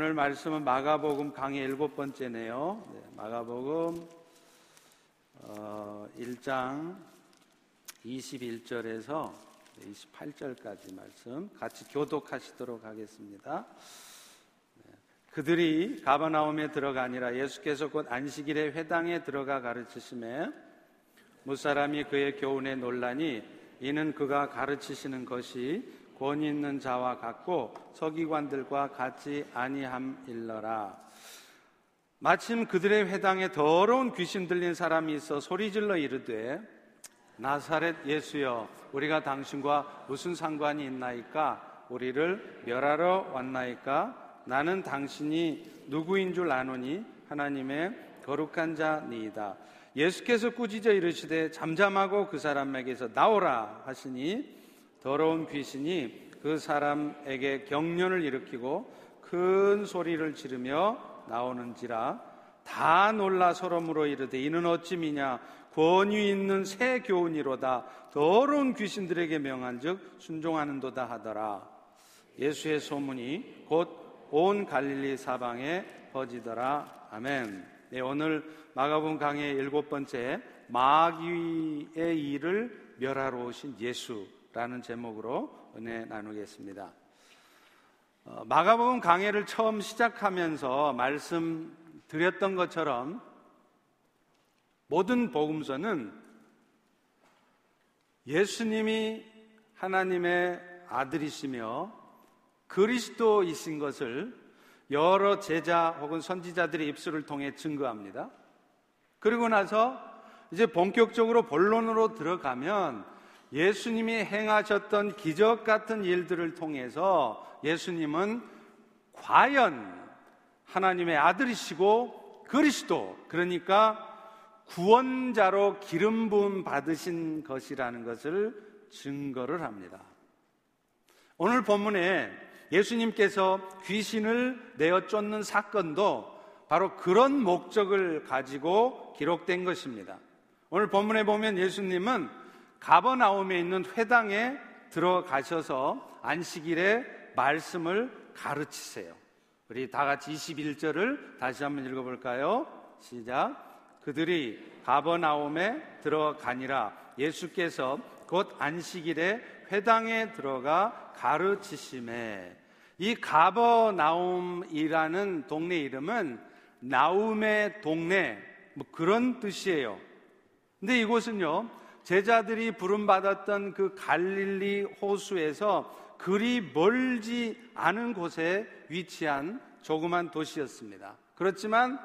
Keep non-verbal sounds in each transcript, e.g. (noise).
오늘 말씀은 마가복음 강의 일곱 번째네요. 네, 마가복음 어, 1장 21절에서 28절까지 말씀 같이 교독하시도록 하겠습니다. 네, 그들이 가버나움에 들어가니라 예수께서 곧 안식일에 회당에 들어가 가르치심에 무사람이 그의 교훈에 논란이 이는 그가 가르치시는 것이 권위 있는 자와 같고 서기관들과 같이 아니함일러라. 마침 그들의 회당에 더러운 귀신 들린 사람이 있어 소리질러 이르되 나사렛 예수여 우리가 당신과 무슨 상관이 있나이까? 우리를 멸하러 왔나이까? 나는 당신이 누구인 줄 아노니? 하나님의 거룩한 자니이다. 예수께서 꾸짖어 이르시되 잠잠하고 그 사람에게서 나오라 하시니 더러운 귀신이 그 사람에게 경련을 일으키고 큰 소리를 지르며 나오는지라 다 놀라 서러으로 이르되 이는 어찌 미냐? 권위 있는 새 교훈이로다. 더러운 귀신들에게 명한즉 순종하는도다 하더라. 예수의 소문이 곧 온 갈릴리 사방에 퍼지더라. 아멘. 네, 오늘 마가복음 강의 일곱 번째 마귀의 일을 멸하러 오신 예수 라는 제목으로 은혜 나누겠습니다. 어, 마가복음 강해를 처음 시작하면서 말씀드렸던 것처럼 모든 복음서는 예수님이 하나님의 아들이시며 그리스도이신 것을 여러 제자 혹은 선지자들의 입술을 통해 증거합니다. 그리고 나서 이제 본격적으로 본론으로 들어가면 예수님이 행하셨던 기적 같은 일들을 통해서 예수님은 과연 하나님의 아들이시고 그리스도, 그러니까 구원자로 기름 부음 받으신 것이라는 것을 증거를 합니다. 오늘 본문에 예수님께서 귀신을 내어 쫓는 사건도 바로 그런 목적을 가지고 기록된 것입니다. 오늘 본문에 보면 예수님은 가버나움에 있는 회당에 들어가셔서 안식일에 말씀을 가르치세요. 우리 다 같이 21절을 다시 한번 읽어볼까요? 시작. 그들이 가버나움에 들어가니라 예수께서 곧 안식일에 회당에 들어가 가르치심에 이 가버나움이라는 동네 이름은 나움의 동네 뭐 그런 뜻이에요. 근데 이곳은요 제자들이 부름받았던 그 갈릴리 호수에서 그리 멀지 않은 곳에 위치한 조그만 도시였습니다. 그렇지만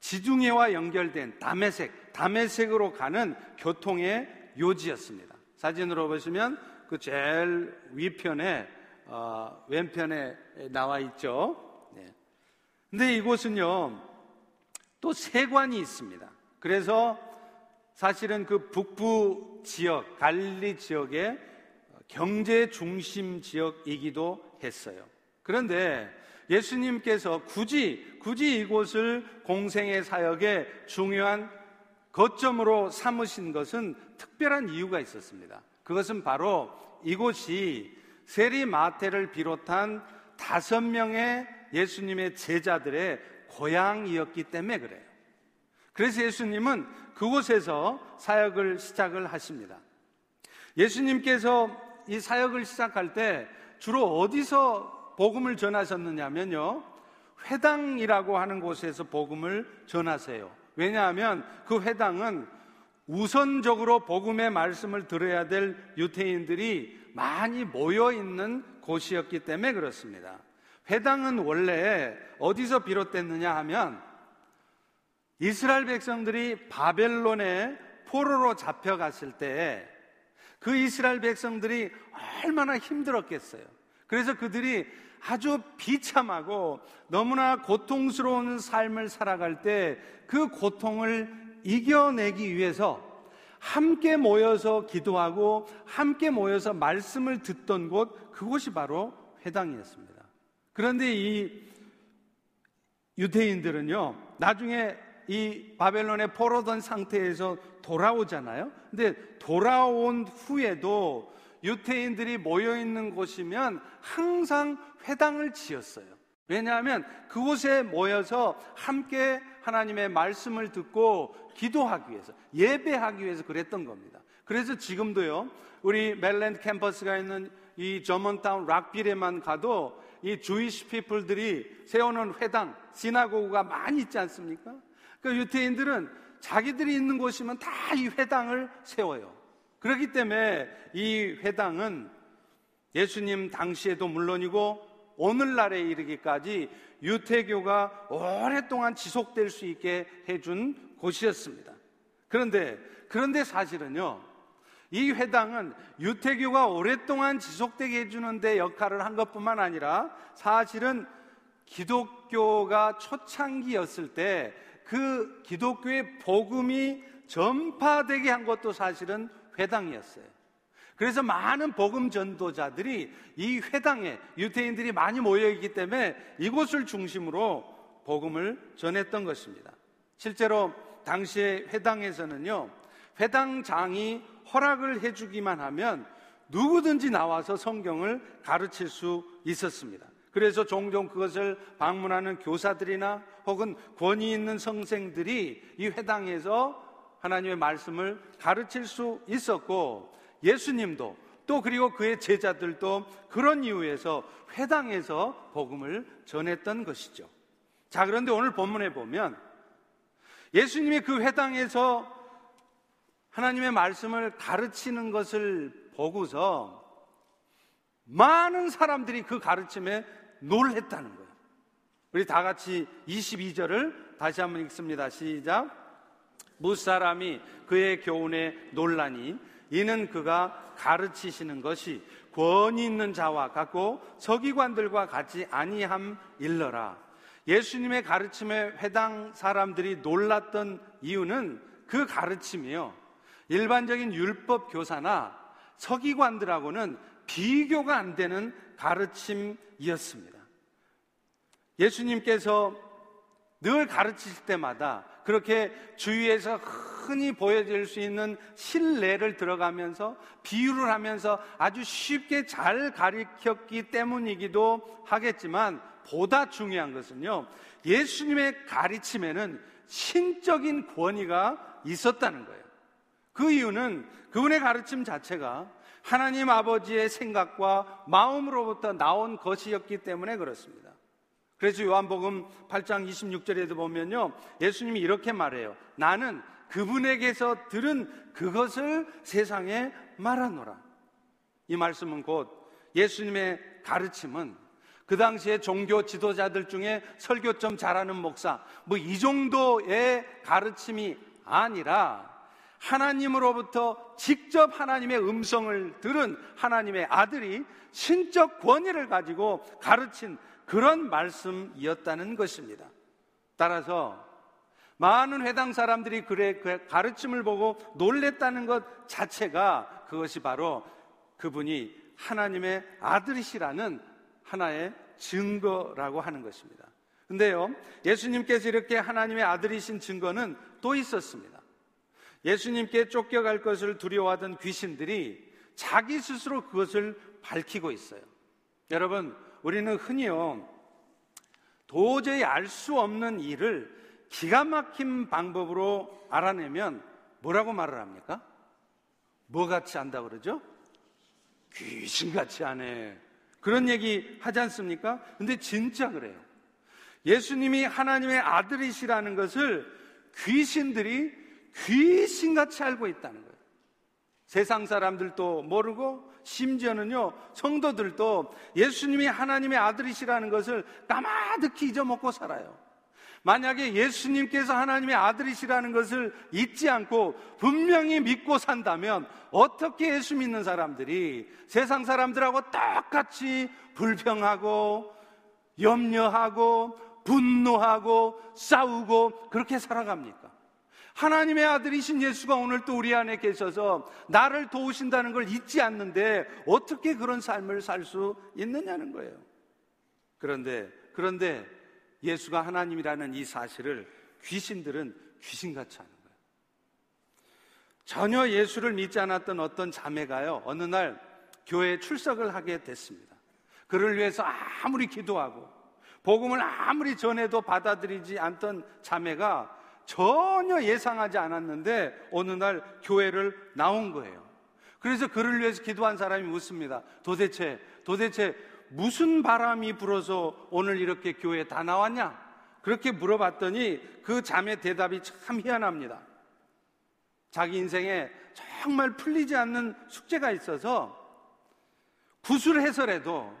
지중해와 연결된 담에색, 담에색으로 가는 교통의 요지였습니다. 사진으로 보시면 그 제일 위편에 어, 왼편에 나와 있죠. 네. 근데 이곳은요 또 세관이 있습니다. 그래서 사실은 그 북부 지역, 갈릴리 지역의 경제 중심 지역이기도 했어요. 그런데 예수님께서 굳이, 굳이 이곳을 공생의 사역의 중요한 거점으로 삼으신 것은 특별한 이유가 있었습니다. 그것은 바로 이곳이 세리 마테를 비롯한 다섯 명의 예수님의 제자들의 고향이었기 때문에 그래요. 그래서 예수님은 그곳에서 사역을 시작을 하십니다. 예수님께서 이 사역을 시작할 때 주로 어디서 복음을 전하셨느냐면요. 회당이라고 하는 곳에서 복음을 전하세요. 왜냐하면 그 회당은 우선적으로 복음의 말씀을 들어야 될 유태인들이 많이 모여 있는 곳이었기 때문에 그렇습니다. 회당은 원래 어디서 비롯됐느냐 하면 이스라엘 백성들이 바벨론에 포로로 잡혀갔을 때 그 이스라엘 백성들이 얼마나 힘들었겠어요. 그래서 그들이 아주 비참하고 너무나 고통스러운 삶을 살아갈 때 그 고통을 이겨내기 위해서 함께 모여서 기도하고 함께 모여서 말씀을 듣던 곳 그곳이 바로 회당이었습니다. 그런데 이 유대인들은요, 나중에 이 바벨론에 포로된 상태에서 돌아오잖아요. 근데 돌아온 후에도 유태인들이 모여 있는 곳이면 항상 회당을 지었어요. 왜냐하면 그곳에 모여서 함께 하나님의 말씀을 듣고 기도하기 위해서, 예배하기 위해서 그랬던 겁니다. 그래서 지금도요, 우리 멜랜드 캠퍼스가 있는 이 저먼타운 락빌에만 가도 이 주이시 피플들이 세우는 회당, 시나고그가 많이 있지 않습니까? 그 유태인들은 자기들이 있는 곳이면 다 이 회당을 세워요. 그렇기 때문에 이 회당은 예수님 당시에도 물론이고 오늘날에 이르기까지 유태교가 오랫동안 지속될 수 있게 해준 곳이었습니다. 그런데, 그런데 사실은요, 이 회당은 유태교가 오랫동안 지속되게 해주는데 역할을 한 것뿐만 아니라 사실은 기독교가 초창기였을 때 그 기독교의 복음이 전파되게 한 것도 사실은 회당이었어요. 그래서 많은 복음 전도자들이 이 회당에 유태인들이 많이 모여 있기 때문에 이곳을 중심으로 복음을 전했던 것입니다. 실제로 당시에 회당에서는요, 회당장이 허락을 해주기만 하면 누구든지 나와서 성경을 가르칠 수 있었습니다. 그래서 종종 그것을 방문하는 교사들이나 혹은 권위 있는 성생들이 이 회당에서 하나님의 말씀을 가르칠 수 있었고 예수님도 또 그리고 그의 제자들도 그런 이유에서 회당에서 복음을 전했던 것이죠. 자, 그런데 오늘 본문에 보면 예수님이 그 회당에서 하나님의 말씀을 가르치는 것을 보고서 많은 사람들이 그 가르침에 놀랬다는 거예요. 우리 다 같이 22절을 다시 한번 읽습니다. 시작. 무사람이 그의 교훈에 놀라니 이는 그가 가르치시는 것이 권위 있는 자와 같고 서기관들과 같이 아니함 일러라. 예수님의 가르침에 회당 사람들이 놀랐던 이유는 그 가르침이요. 일반적인 율법 교사나 서기관들하고는 비교가 안 되는 가르침이었습니다. 예수님께서 늘 가르치실 때마다 그렇게 주위에서 흔히 보여질 수 있는 신뢰를 들어가면서 비유를 하면서 아주 쉽게 잘 가르쳤기 때문이기도 하겠지만 보다 중요한 것은요, 예수님의 가르침에는 신적인 권위가 있었다는 거예요. 그 이유는 그분의 가르침 자체가 하나님 아버지의 생각과 마음으로부터 나온 것이었기 때문에 그렇습니다. 그래서 요한복음 8장 26절에도 보면요. 예수님이 이렇게 말해요. 나는 그분에게서 들은 그것을 세상에 말하노라. 이 말씀은 곧 예수님의 가르침은 그 당시에 종교 지도자들 중에 설교 좀 잘하는 목사, 뭐 이 정도의 가르침이 아니라 하나님으로부터 직접 하나님의 음성을 들은 하나님의 아들이 신적 권위를 가지고 가르친 그런 말씀이었다는 것입니다. 따라서 많은 회당 사람들이 그래 그 가르침을 보고 놀랬다는 것 자체가 그것이 바로 그분이 하나님의 아들이시라는 하나의 증거라고 하는 것입니다. 근데요, 예수님께서 이렇게 하나님의 아들이신 증거는 또 있었습니다. 예수님께 쫓겨갈 것을 두려워하던 귀신들이 자기 스스로 그것을 밝히고 있어요. 여러분, 우리는 흔히요, 도저히 알 수 없는 일을 기가 막힌 방법으로 알아내면 뭐라고 말을 합니까? 뭐 같이 한다 그러죠? 귀신같이 하네. 그런 얘기 하지 않습니까? 근데 진짜 그래요. 예수님이 하나님의 아들이시라는 것을 귀신들이 귀신같이 알고 있다는 거예요. 세상 사람들도 모르고 심지어는요, 성도들도 예수님이 하나님의 아들이시라는 것을 까마득히 잊어먹고 살아요. 만약에 예수님께서 하나님의 아들이시라는 것을 잊지 않고 분명히 믿고 산다면 어떻게 예수 믿는 사람들이 세상 사람들하고 똑같이 불평하고 염려하고 분노하고 싸우고 그렇게 살아갑니까? 하나님의 아들이신 예수가 오늘 또 우리 안에 계셔서 나를 도우신다는 걸 잊지 않는데 어떻게 그런 삶을 살 수 있느냐는 거예요. 그런데, 그런데 예수가 하나님이라는 이 사실을 귀신들은 귀신같이 하는 거예요. 전혀 예수를 믿지 않았던 어떤 자매가요, 어느 날 교회에 출석을 하게 됐습니다. 그를 위해서 아무리 기도하고 복음을 아무리 전해도 받아들이지 않던 자매가 전혀 예상하지 않았는데 어느 날 교회를 나온 거예요. 그래서 그를 위해서 기도한 사람이 묻습니다. 도대체, 도대체 무슨 바람이 불어서 오늘 이렇게 교회에 다 나왔냐? 그렇게 물어봤더니 그 자매 대답이 참 희한합니다. 자기 인생에 정말 풀리지 않는 숙제가 있어서 구술해서라도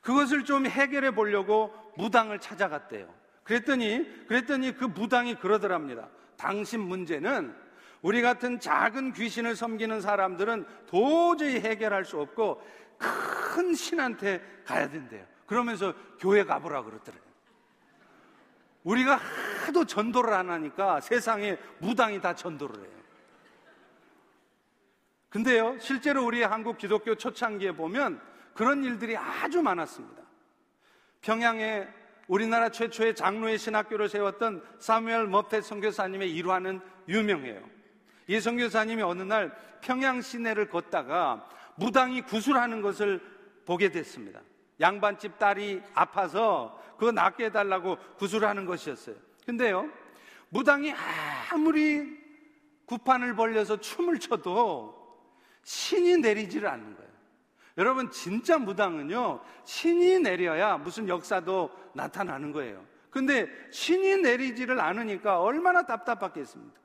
그것을 좀 해결해 보려고 무당을 찾아갔대요. 그랬더니, 그랬더니 그 무당이 그러더랍니다. 당신 문제는 우리 같은 작은 귀신을 섬기는 사람들은 도저히 해결할 수 없고 큰 신한테 가야 된대요. 그러면서 교회 가보라 그러더래요. 우리가 하도 전도를 안 하니까 세상에 무당이 다 전도를 해요. 근데요, 실제로 우리 한국 기독교 초창기에 보면 그런 일들이 아주 많았습니다. 평양에 우리나라 최초의 장로의 신학교를 세웠던 사무엘 머펫 선교사님의 일화는 유명해요. 이 선교사님이 어느 날 평양 시내를 걷다가 무당이 구술하는 것을 보게 됐습니다. 양반집 딸이 아파서 그거 낫게 해달라고 구술하는 것이었어요. 근데요, 무당이 아무리 구판을 벌려서 춤을 춰도 신이 내리지를 않는 거예요. 여러분, 진짜 무당은요, 신이 내려야 무슨 역사도 나타나는 거예요. 근데 신이 내리지를 않으니까 얼마나 답답하겠습니까?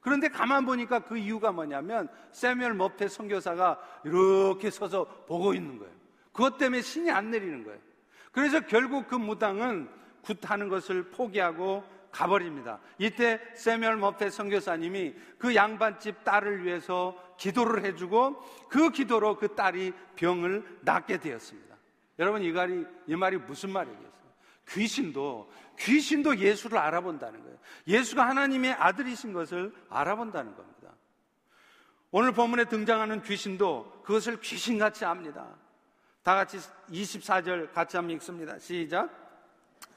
그런데 가만 보니까 그 이유가 뭐냐면 세뮤얼 머페 선교사가 이렇게 서서 보고 있는 거예요. 그것 때문에 신이 안 내리는 거예요. 그래서 결국 그 무당은 굿하는 것을 포기하고 가버립니다. 이때 세뮤얼 머페 선교사님이 그 양반집 딸을 위해서 기도를 해주고 그 기도로 그 딸이 병을 낫게 되었습니다. 여러분 이 말이 이 말이 무슨 말이겠어요? 귀신도 귀신도 예수를 알아본다는 거예요. 예수가 하나님의 아들이신 것을 알아본다는 겁니다. 오늘 본문에 등장하는 귀신도 그것을 귀신같이 압니다. 다 같이 24절 같이 한번 읽습니다. 시작.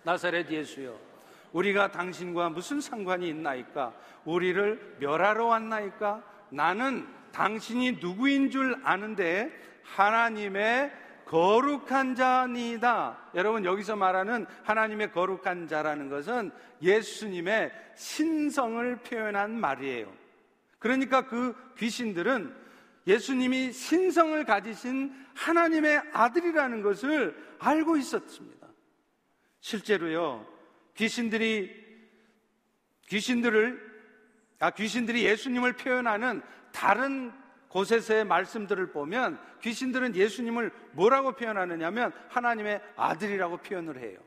나사렛 예수여, 우리가 당신과 무슨 상관이 있나이까? 우리를 멸하러 왔나이까? 나는 당신이 누구인 줄 아는데 하나님의 거룩한 자니다. 여러분 여기서 말하는 하나님의 거룩한 자라는 것은 예수님의 신성을 표현한 말이에요. 그러니까 그 귀신들은 예수님이 신성을 가지신 하나님의 아들이라는 것을 알고 있었습니다. 실제로요, 귀신들이, 귀신들을, 아, 귀신들이 예수님을 표현하는 다른 곳에서의 말씀들을 보면 귀신들은 예수님을 뭐라고 표현하느냐면 하나님의 아들이라고 표현을 해요.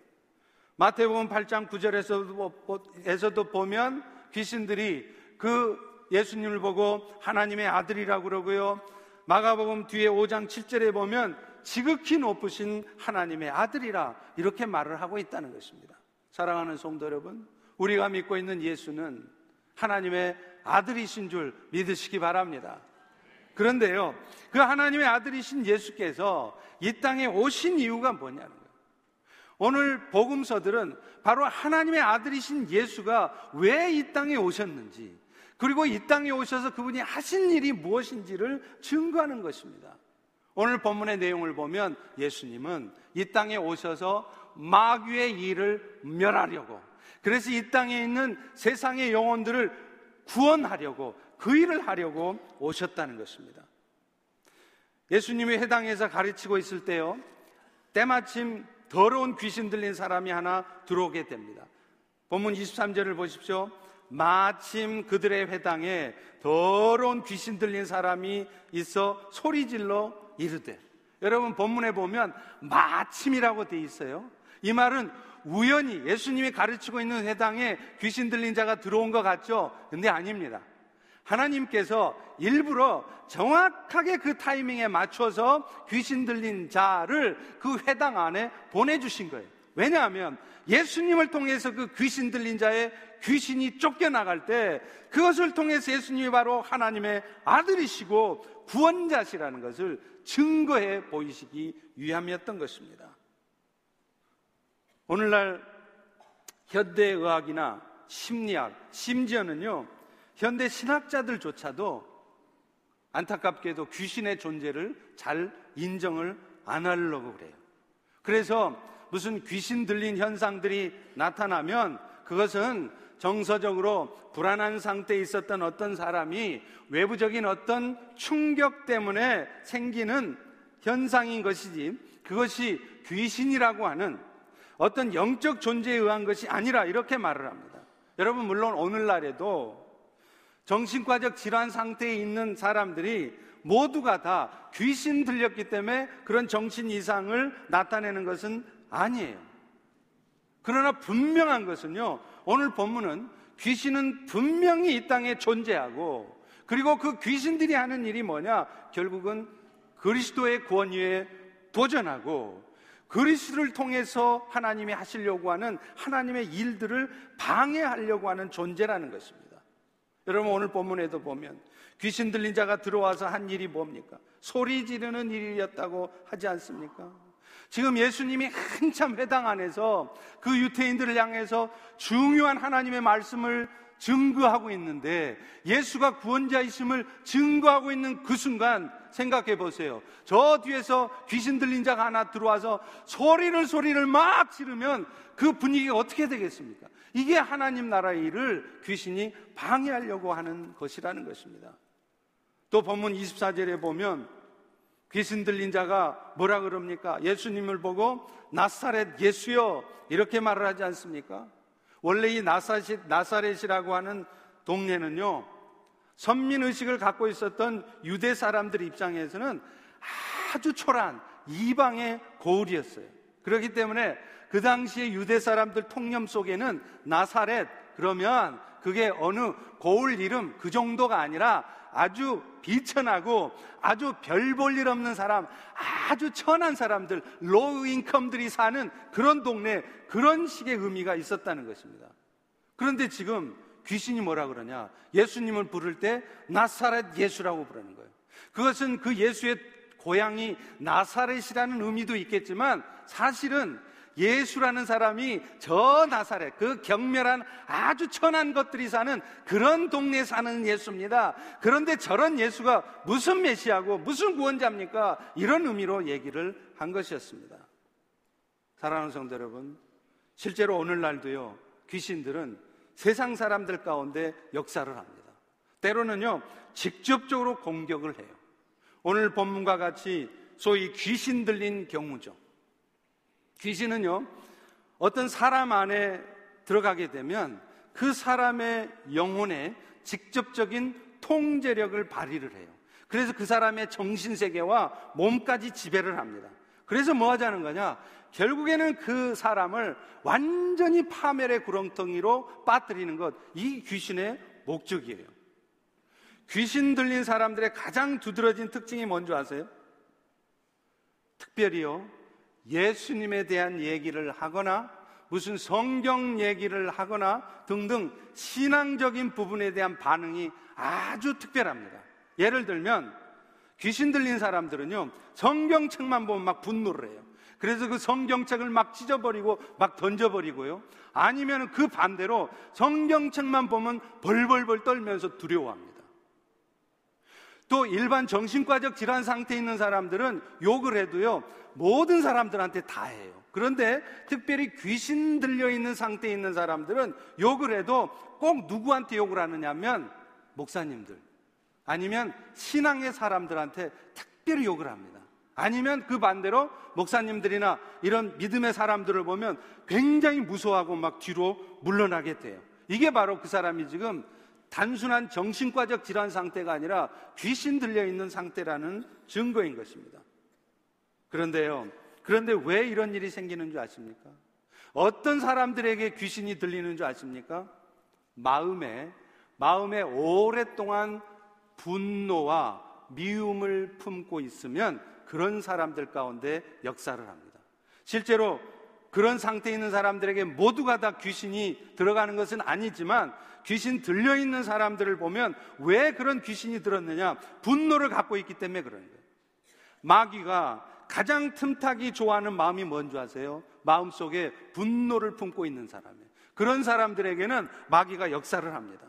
마태복음 8장 9절에서도 보면 귀신들이 그 예수님을 보고 하나님의 아들이라고 그러고요. 마가복음 뒤에 5장 7절에 보면 지극히 높으신 하나님의 아들이라 이렇게 말을 하고 있다는 것입니다. 사랑하는 성도 여러분, 우리가 믿고 있는 예수는 하나님의 아들이신 줄 믿으시기 바랍니다. 그런데요, 그 하나님의 아들이신 예수께서 이 땅에 오신 이유가 뭐냐는 거예요. 오늘 복음서들은 바로 하나님의 아들이신 예수가 왜 이 땅에 오셨는지, 그리고 이 땅에 오셔서 그분이 하신 일이 무엇인지를 증거하는 것입니다. 오늘 본문의 내용을 보면 예수님은 이 땅에 오셔서 마귀의 일을 멸하려고 그래서 이 땅에 있는 세상의 영혼들을 구원하려고 그 일을 하려고 오셨다는 것입니다. 예수님이 해당에서 가르치고 있을 때요, 때마침 더러운 귀신 들린 사람이 하나 들어오게 됩니다. 본문 23절을 보십시오. 마침 그들의 회당에 더러운 귀신 들린 사람이 있어 소리질러 이르되. 여러분 본문에 보면 마침이라고 돼 있어요. 이 말은 우연히 예수님이 가르치고 있는 회당에 귀신 들린 자가 들어온 것 같죠? 근데 아닙니다. 하나님께서 일부러 정확하게 그 타이밍에 맞춰서 귀신 들린 자를 그 회당 안에 보내주신 거예요. 왜냐하면 예수님을 통해서 그 귀신 들린 자의 귀신이 쫓겨나갈 때 그것을 통해서 예수님이 바로 하나님의 아들이시고 구원자시라는 것을 증거해 보이시기 위함이었던 것입니다. 오늘날 현대의학이나 심리학, 심지어는요, 현대 신학자들조차도 안타깝게도 귀신의 존재를 잘 인정을 안 하려고 그래요. 그래서 무슨 귀신 들린 현상들이 나타나면 그것은 정서적으로 불안한 상태에 있었던 어떤 사람이 외부적인 어떤 충격 때문에 생기는 현상인 것이지 그것이 귀신이라고 하는 어떤 영적 존재에 의한 것이 아니라 이렇게 말을 합니다. 여러분, 물론 오늘날에도 정신과적 질환 상태에 있는 사람들이 모두가 다 귀신 들렸기 때문에 그런 정신 이상을 나타내는 것은 아니에요. 그러나 분명한 것은요, 오늘 본문은 귀신은 분명히 이 땅에 존재하고 그리고 그 귀신들이 하는 일이 뭐냐? 결국은 그리스도의 구원 위에 도전하고 그리스도를 통해서 하나님이 하시려고 하는 하나님의 일들을 방해하려고 하는 존재라는 것입니다. 여러분 오늘 본문에도 보면 귀신 들린 자가 들어와서 한 일이 뭡니까? 소리 지르는 일이었다고 하지 않습니까? 지금 예수님이 한참 회당 안에서 그 유태인들을 향해서 중요한 하나님의 말씀을 증거하고 있는데 예수가 구원자이심을 증거하고 있는 그 순간 생각해 보세요. 저 뒤에서 귀신 들린 자가 하나 들어와서 소리를 소리를 막 지르면 그 분위기가 어떻게 되겠습니까? 이게 하나님 나라의 일을 귀신이 방해하려고 하는 것이라는 것입니다. 또 본문 24절에 보면 귀신 들린 자가 뭐라 그럽니까? 예수님을 보고 나사렛 예수여 이렇게 말을 하지 않습니까? 원래 이 나사렛, 나사렛이라고 하는 동네는요 선민 의식을 갖고 있었던 유대 사람들 입장에서는 아주 초라한 이방의 고을이었어요. 그렇기 때문에 그 당시에 유대 사람들 통념 속에는 나사렛 그러면 그게 어느 고을 이름 그 정도가 아니라 아주 비천하고 아주 별 볼 일 없는 사람, 아주 천한 사람들, low income들이 사는 그런 동네, 그런 식의 의미가 있었다는 것입니다. 그런데 지금 귀신이 뭐라 그러냐? 예수님을 부를 때 나사렛 예수라고 부르는 거예요. 그것은 그 예수의 고향이 나사렛이라는 의미도 있겠지만 사실은 예수라는 사람이 저 나사렛, 그 경멸한 아주 천한 것들이 사는 그런 동네에 사는 예수입니다. 그런데 저런 예수가 무슨 메시아고 무슨 구원자입니까? 이런 의미로 얘기를 한 것이었습니다. 사랑하는 성도 여러분, 실제로 오늘날도요, 귀신들은 세상 사람들 가운데 역사를 합니다. 때로는요, 직접적으로 공격을 해요. 오늘 본문과 같이 소위 귀신 들린 경우죠. 귀신은요, 어떤 사람 안에 들어가게 되면 그 사람의 영혼에 직접적인 통제력을 발휘를 해요. 그래서 그 사람의 정신세계와 몸까지 지배를 합니다. 그래서 뭐 하자는 거냐? 결국에는 그 사람을 완전히 파멸의 구렁텅이로 빠뜨리는 것, 이 귀신의 목적이에요. 귀신 들린 사람들의 가장 두드러진 특징이 뭔지 아세요? 특별히요, 예수님에 대한 얘기를 하거나 무슨 성경 얘기를 하거나 등등 신앙적인 부분에 대한 반응이 아주 특별합니다. 예를 들면 귀신 들린 사람들은요 성경책만 보면 막 분노를 해요. 그래서 그 성경책을 막 찢어버리고 막 던져버리고요. 아니면 그 반대로 성경책만 보면 벌벌벌 떨면서 두려워합니다. 또 일반 정신과적 질환 상태에 있는 사람들은 욕을 해도요, 모든 사람들한테 다 해요. 그런데 특별히 귀신 들려 있는 상태에 있는 사람들은 욕을 해도 꼭 누구한테 욕을 하느냐면 목사님들 아니면 신앙의 사람들한테 특별히 욕을 합니다. 아니면 그 반대로 목사님들이나 이런 믿음의 사람들을 보면 굉장히 무서워하고 막 뒤로 물러나게 돼요. 이게 바로 그 사람이 지금 단순한 정신과적 질환 상태가 아니라 귀신 들려 있는 상태라는 증거인 것입니다. 그런데요, 그런데 왜 이런 일이 생기는 줄 아십니까? 어떤 사람들에게 귀신이 들리는 줄 아십니까? 마음에, 마음에 오랫동안 분노와 미움을 품고 있으면 그런 사람들 가운데 역사를 합니다. 실제로 그런 상태에 있는 사람들에게 모두가 다 귀신이 들어가는 것은 아니지만 귀신 들려 있는 사람들을 보면 왜 그런 귀신이 들었느냐? 분노를 갖고 있기 때문에 그런 거예요. 마귀가 가장 틈타기 좋아하는 마음이 뭔지 아세요? 마음 속에 분노를 품고 있는 사람이에요. 그런 사람들에게는 마귀가 역사를 합니다.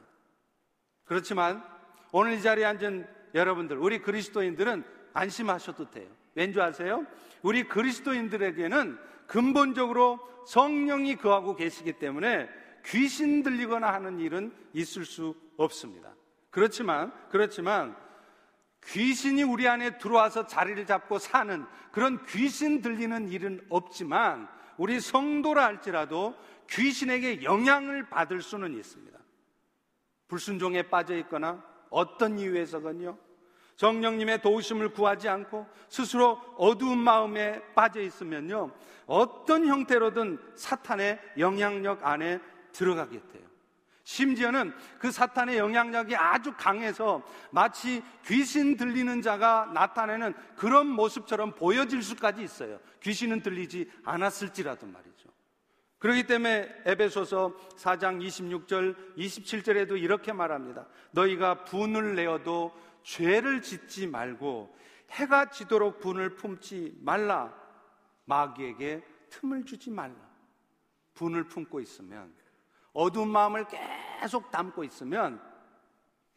그렇지만 오늘 이 자리에 앉은 여러분들, 우리 그리스도인들은 안심하셔도 돼요. 왠지 아세요? 우리 그리스도인들에게는 근본적으로 성령이 그하고 계시기 때문에 귀신 들리거나 하는 일은 있을 수 없습니다. 그렇지만, 그렇지만, 귀신이 우리 안에 들어와서 자리를 잡고 사는 그런 귀신 들리는 일은 없지만, 우리 성도라 할지라도 귀신에게 영향을 받을 수는 있습니다. 불순종에 빠져 있거나 어떤 이유에서건요. 정령님의 도우심을 구하지 않고 스스로 어두운 마음에 빠져 있으면요. 어떤 형태로든 사탄의 영향력 안에 들어가게 돼요. 심지어는 그 사탄의 영향력이 아주 강해서 마치 귀신 들리는 자가 나타내는 그런 모습처럼 보여질 수까지 있어요. 귀신은 들리지 않았을지라도 말이죠. 그렇기 때문에 에베소서 4장 26절, 27절에도 이렇게 말합니다. 너희가 분을 내어도 죄를 짓지 말고 해가 지도록 분을 품지 말라. 마귀에게 틈을 주지 말라. 분을 품고 있으면 어두운 마음을 계속 담고 있으면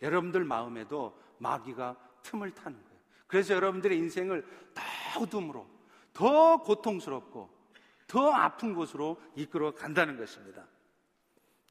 여러분들 마음에도 마귀가 틈을 타는 거예요. 그래서 여러분들의 인생을 더 어둠으로, 더 고통스럽고, 더 아픈 곳으로 이끌어 간다는 것입니다.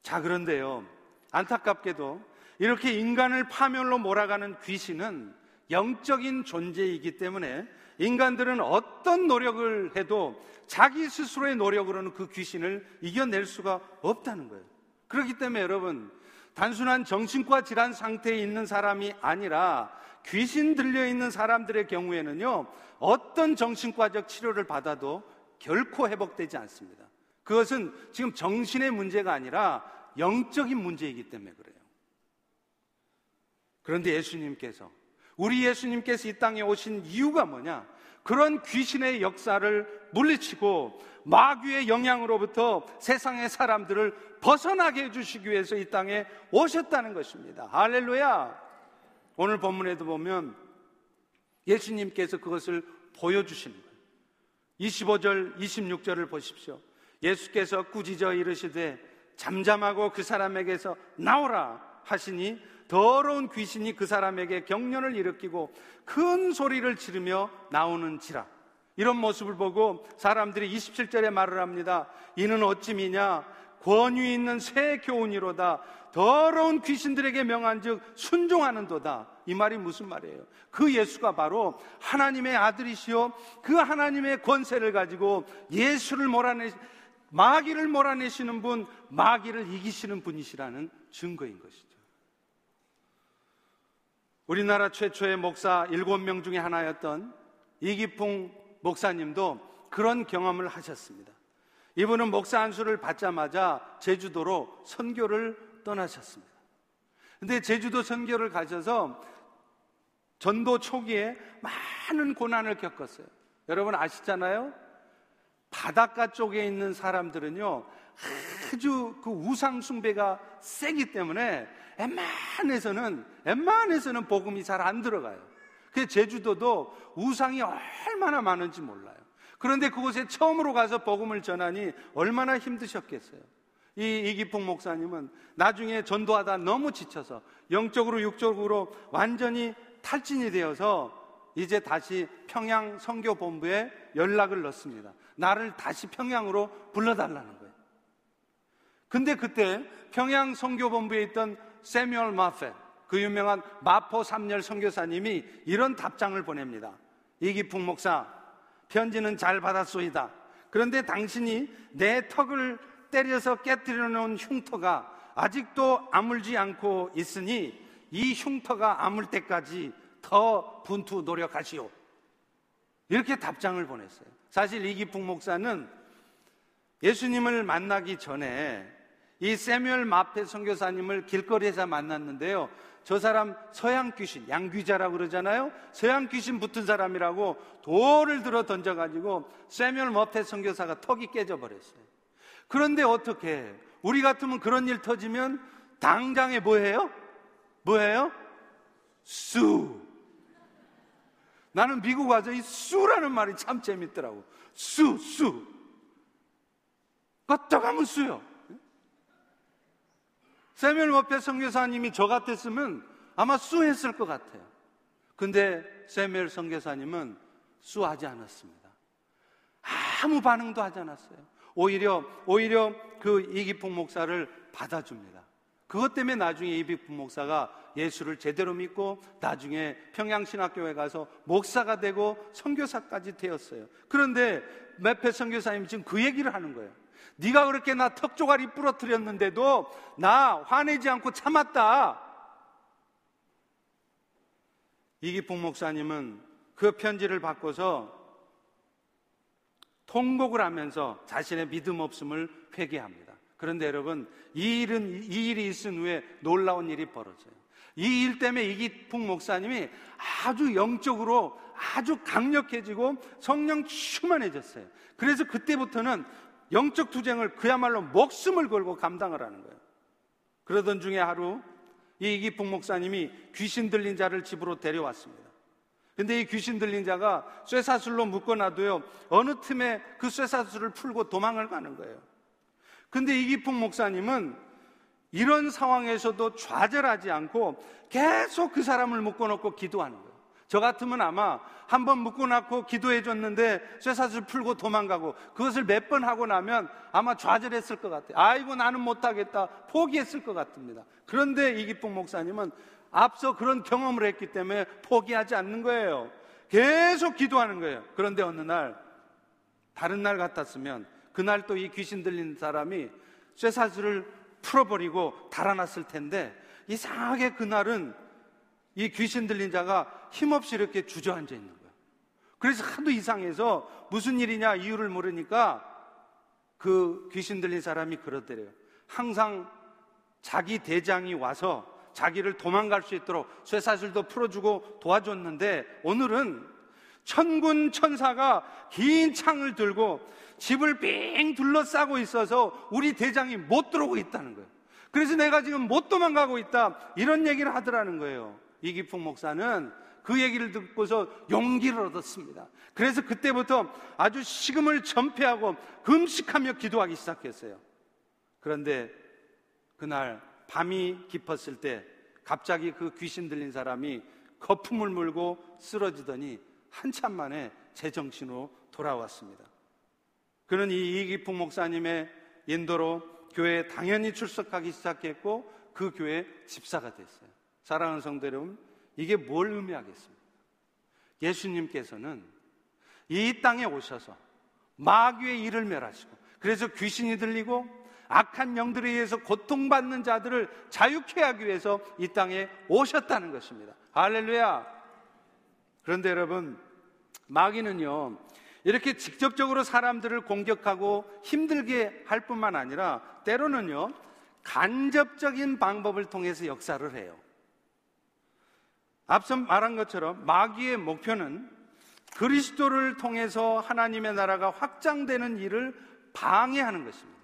자, 그런데요. 안타깝게도 이렇게 인간을 파멸로 몰아가는 귀신은 영적인 존재이기 때문에 인간들은 어떤 노력을 해도 자기 스스로의 노력으로는 그 귀신을 이겨낼 수가 없다는 거예요. 그렇기 때문에 여러분, 단순한 정신과 질환 상태에 있는 사람이 아니라 귀신 들려 있는 사람들의 경우에는요, 어떤 정신과적 치료를 받아도 결코 회복되지 않습니다. 그것은 지금 정신의 문제가 아니라 영적인 문제이기 때문에 그래요. 그런데 예수님께서, 우리 예수님께서 이 땅에 오신 이유가 뭐냐? 그런 귀신의 역사를 물리치고 마귀의 영향으로부터 세상의 사람들을 벗어나게 해주시기 위해서 이 땅에 오셨다는 것입니다. 할렐루야! 오늘 본문에도 보면 예수님께서 그것을 보여주시는 거예요. 25절, 26절을 보십시오. 예수께서 꾸짖어 이르시되 잠잠하고 그 사람에게서 나오라 하시니 더러운 귀신이 그 사람에게 경련을 일으키고 큰 소리를 지르며 나오는지라. 이런 모습을 보고 사람들이 27절에 말을 합니다. 이는 어찌미냐? 권위 있는 새 교훈이로다. 더러운 귀신들에게 명한 즉 순종하는도다. 이 말이 무슨 말이에요? 그 예수가 바로 하나님의 아들이시요. 그 하나님의 권세를 가지고 예수를 몰아내, 마귀를 몰아내시는 분, 마귀를 이기시는 분이시라는 증거인 것이죠. 우리나라 최초의 목사 일곱 명 중에 하나였던 이기풍 목사님도 그런 경험을 하셨습니다. 이분은 목사 안수를 받자마자 제주도로 선교를 떠나셨습니다. 근데 제주도 선교를 가셔서 전도 초기에 많은 고난을 겪었어요. 여러분 아시잖아요? 바닷가 쪽에 있는 사람들은요, 아주 그 우상숭배가 세기 때문에 웬만해서는, 웬만해서는 복음이 잘 안 들어가요. 그 제주도도 우상이 얼마나 많은지 몰라요. 그런데 그곳에 처음으로 가서 복음을 전하니 얼마나 힘드셨겠어요. 이 이기풍 목사님은 나중에 전도하다 너무 지쳐서 영적으로 육적으로 완전히 탈진이 되어서 이제 다시 평양 선교 본부에 연락을 넣습니다. 나를 다시 평양으로 불러달라는 거예요. 근데 그때 평양 선교 본부에 있던 세뮤얼 마페, 그 유명한 마포 삼열 선교사님이 이런 답장을 보냅니다. 이기풍 목사, 편지는 잘 받았소이다. 그런데 당신이 내 턱을 때려서 깨뜨려 놓은 흉터가 아직도 아물지 않고 있으니 이 흉터가 아물 때까지 더 분투 노력하시오. 이렇게 답장을 보냈어요. 사실 이기풍 목사는 예수님을 만나기 전에 이 세뮤얼 마페 선교사님을 길거리에서 만났는데요. 저 사람 서양 귀신, 양귀자라고 그러잖아요. 서양 귀신 붙은 사람이라고 돌을 들어 던져가지고 세뮤얼 마페 선교사가 턱이 깨져버렸어요. 그런데 어떻게 우리 같으면 그런 일 터지면 당장에 뭐해요? 뭐해요? 수. 나는 미국 와서 이 수라는 말이 참 재밌더라고. 수, 수. 껐다 가면 수요. 세멜 머페 성교사님이 저 같았으면 아마 수했을 것 같아요. 근데 세멜 성교사님은 수하지 않았습니다. 아무 반응도 하지 않았어요. 오히려 오히려 그 이기풍 목사를 받아줍니다. 그것 때문에 나중에 이기풍 목사가 예수를 제대로 믿고 나중에 평양신학교에 가서 목사가 되고 선교사까지 되었어요. 그런데 메페 선교사님 지금 그 얘기를 하는 거예요. 네가 그렇게 나 턱조가리 부러뜨렸는데도 나 화내지 않고 참았다. 이기풍 목사님은 그 편지를 바꿔서 통곡을 하면서 자신의 믿음 없음을 회개합니다. 그런데 여러분, 이 일은, 이 일이 있은 후에 놀라운 일이 벌어져요. 이 일 때문에 이기풍 목사님이 아주 영적으로 아주 강력해지고 성령 충만해졌어요. 그래서 그때부터는 영적 투쟁을 그야말로 목숨을 걸고 감당을 하는 거예요. 그러던 중에 하루 이 이기풍 목사님이 귀신 들린 자를 집으로 데려왔습니다. 근데 이 귀신 들린 자가 쇠사슬로 묶어놔도요, 어느 틈에 그 쇠사슬을 풀고 도망을 가는 거예요. 근데 이기풍 목사님은 이런 상황에서도 좌절하지 않고 계속 그 사람을 묶어놓고 기도하는 거예요. 저 같으면 아마 한 번 묶어놓고 기도해 줬는데 쇠사슬 풀고 도망가고 그것을 몇 번 하고 나면 아마 좌절했을 것 같아요. 아이고 나는 못하겠다 포기했을 것 같습니다. 그런데 이기풍 목사님은 앞서 그런 경험을 했기 때문에 포기하지 않는 거예요. 계속 기도하는 거예요. 그런데 어느 날 다른 날 같았으면 그날 또 이 귀신 들린 사람이 쇠사슬을 풀어버리고 달아났을 텐데 이상하게 그날은 이 귀신 들린 자가 힘없이 이렇게 주저앉아 있는 거예요. 그래서 하도 이상해서 무슨 일이냐 이유를 모르니까 그 귀신 들린 사람이 그러더래요. 항상 자기 대장이 와서 자기를 도망갈 수 있도록 쇠사슬도 풀어주고 도와줬는데 오늘은 천군 천사가 긴 창을 들고 집을 삥 둘러싸고 있어서 우리 대장이 못 들어오고 있다는 거예요. 그래서 내가 지금 못 도망가고 있다. 이런 얘기를 하더라는 거예요. 이기풍 목사는 그 얘기를 듣고서 용기를 얻었습니다. 그래서 그때부터 아주 식음을 전폐하고 금식하며 기도하기 시작했어요. 그런데 그날 밤이 깊었을 때 갑자기 그 귀신 들린 사람이 거품을 물고 쓰러지더니 한참 만에 제정신으로 돌아왔습니다. 그는 이 이기풍 목사님의 인도로 교회에 당연히 출석하기 시작했고 그 교회 집사가 됐어요. 사랑하는 성도 여러분, 이게 뭘 의미하겠습니까? 예수님께서는 이 땅에 오셔서 마귀의 일을 멸하시고 그래서 귀신이 들리고 악한 영들에 의해서 고통받는 자들을 자유케 하기 위해서 이 땅에 오셨다는 것입니다. 할렐루야. 그런데 여러분, 마귀는요, 이렇게 직접적으로 사람들을 공격하고 힘들게 할 뿐만 아니라 때로는요, 간접적인 방법을 통해서 역사를 해요. 앞서 말한 것처럼 마귀의 목표는 그리스도를 통해서 하나님의 나라가 확장되는 일을 방해하는 것입니다.